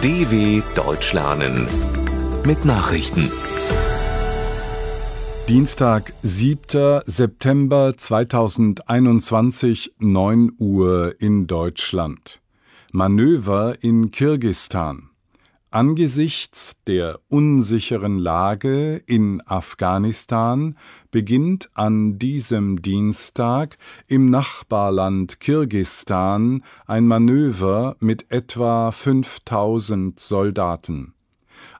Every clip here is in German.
DW Deutsch lernen mit Nachrichten. Dienstag, 7. September 2021, 9 Uhr in Deutschland. Manöver in Kirgistan. Angesichts der unsicheren Lage in Afghanistan beginnt an diesem Dienstag im Nachbarland Kirgistan ein Manöver mit etwa 5000 Soldaten.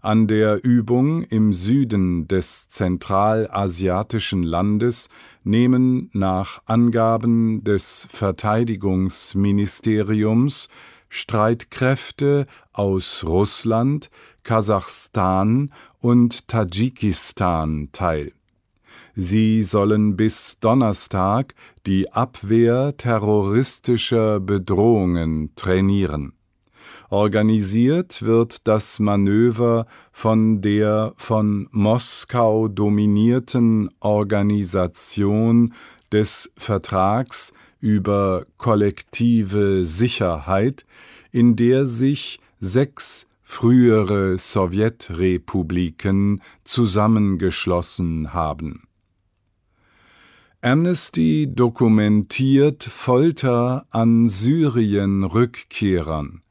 An der Übung im Süden des zentralasiatischen Landes nehmen nach Angaben des Verteidigungsministeriums Streitkräfte aus Russland, Kasachstan und Tadschikistan teil. Sie sollen bis Donnerstag die Abwehr terroristischer Bedrohungen trainieren. Organisiert wird das Manöver von der von Moskau dominierten Organisation des Vertrags über kollektive Sicherheit, in der sich sechs frühere Sowjetrepubliken zusammengeschlossen haben. Amnesty dokumentiert Folter an Syrien-Rückkehrern.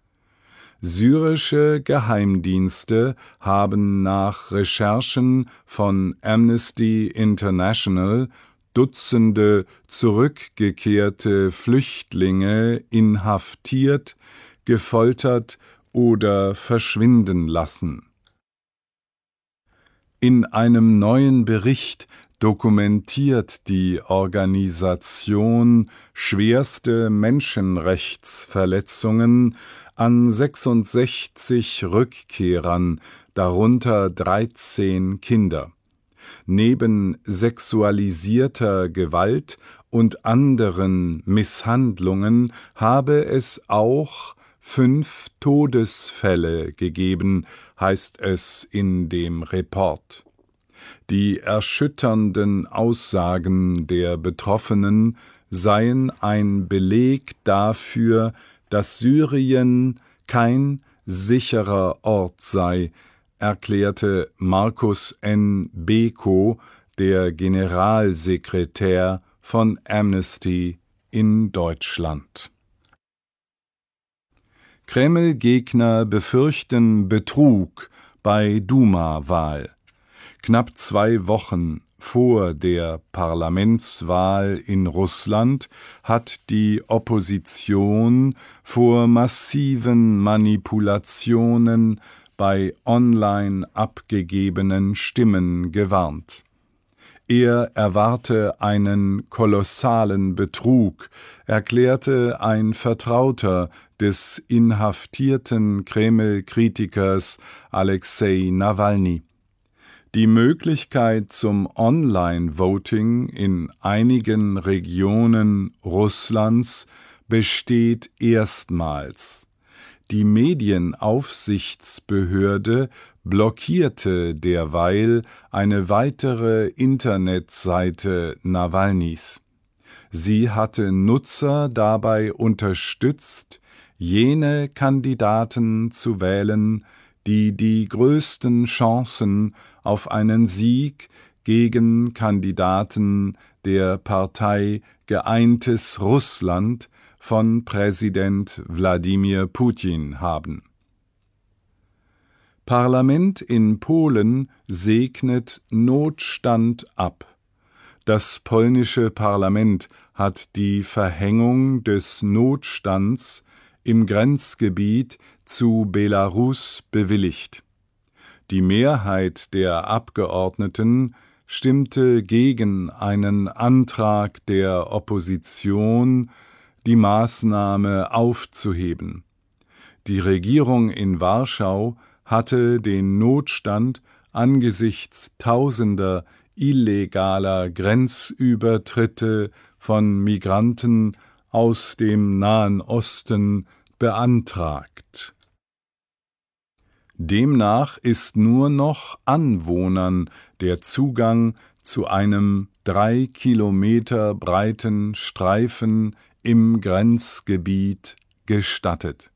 Syrische Geheimdienste haben nach Recherchen von Amnesty International Dutzende zurückgekehrte Flüchtlinge inhaftiert, gefoltert oder verschwinden lassen. In einem neuen Bericht dokumentiert die Organisation schwerste Menschenrechtsverletzungen an 66 Rückkehrern, darunter 13 Kinder. Neben sexualisierter Gewalt und anderen Misshandlungen habe es auch fünf Todesfälle gegeben, heißt es in dem Report. Die erschütternden Aussagen der Betroffenen seien ein Beleg dafür, dass Syrien kein sicherer Ort sei, erklärte Markus N. Beko, der Generalsekretär von Amnesty in Deutschland. Kreml-Gegner befürchten Betrug bei Duma-Wahl. Knapp zwei Wochen vor der Parlamentswahl in Russland hat die Opposition vor massiven Manipulationen bei online abgegebenen Stimmen gewarnt. Er erwarte einen kolossalen Betrug, erklärte ein Vertrauter des inhaftierten Kreml-Kritikers Alexei Nawalny. Die Möglichkeit zum Online-Voting in einigen Regionen Russlands besteht erstmals. Die Medienaufsichtsbehörde blockierte derweil eine weitere Internetseite Nawalnys. Sie hatte Nutzer dabei unterstützt, jene Kandidaten zu wählen, die die größten Chancen auf einen Sieg gegen Kandidaten der Partei Geeintes Russland von Präsident Wladimir Putin haben. Parlament in Polen segnet Notstand ab. Das polnische Parlament hat die Verhängung des Notstands im Grenzgebiet zu Belarus bewilligt. Die Mehrheit der Abgeordneten stimmte gegen einen Antrag der Opposition, die Maßnahme aufzuheben. Die Regierung in Warschau hatte den Notstand angesichts tausender illegaler Grenzübertritte von Migranten aus dem Nahen Osten beantragt. Demnach ist nur noch Anwohnern der Zugang zu einem drei Kilometer breiten Streifen im Grenzgebiet gestattet.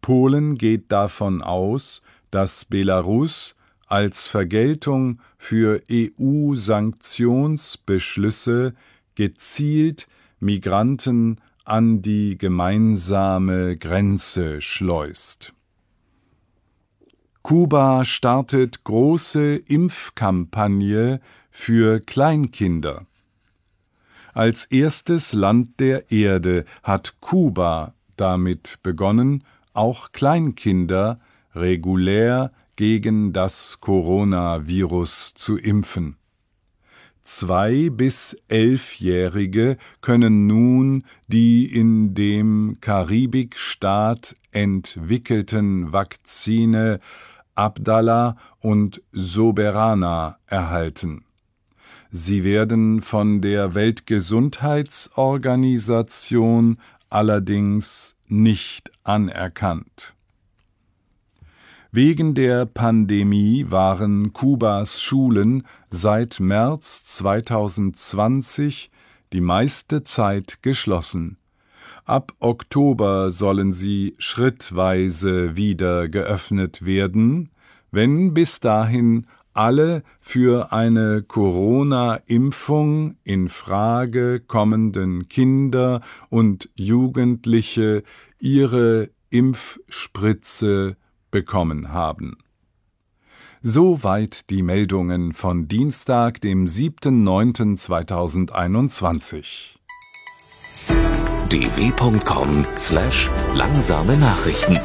Polen geht davon aus, dass Belarus als Vergeltung für EU-Sanktionsbeschlüsse gezielt Migranten an die gemeinsame Grenze schleust. Kuba startet große Impfkampagne für Kleinkinder. Als erstes Land der Erde hat Kuba damit begonnen, auch Kleinkinder regulär gegen das Coronavirus zu impfen. Zwei bis elfjährige können nun die in dem Karibikstaat entwickelten Vakzine Abdallah und Soberana erhalten. Sie werden von der Weltgesundheitsorganisation allerdings nicht anerkannt. Wegen der Pandemie waren Kubas Schulen seit März 2020 die meiste Zeit geschlossen. Ab Oktober sollen sie schrittweise wieder geöffnet werden, wenn bis dahin alle für eine Corona-Impfung in Frage kommenden Kinder und Jugendliche ihre Impfspritze bekommen haben. Soweit die Meldungen von Dienstag, dem 7.9.2021. dw.com/langsame Nachrichten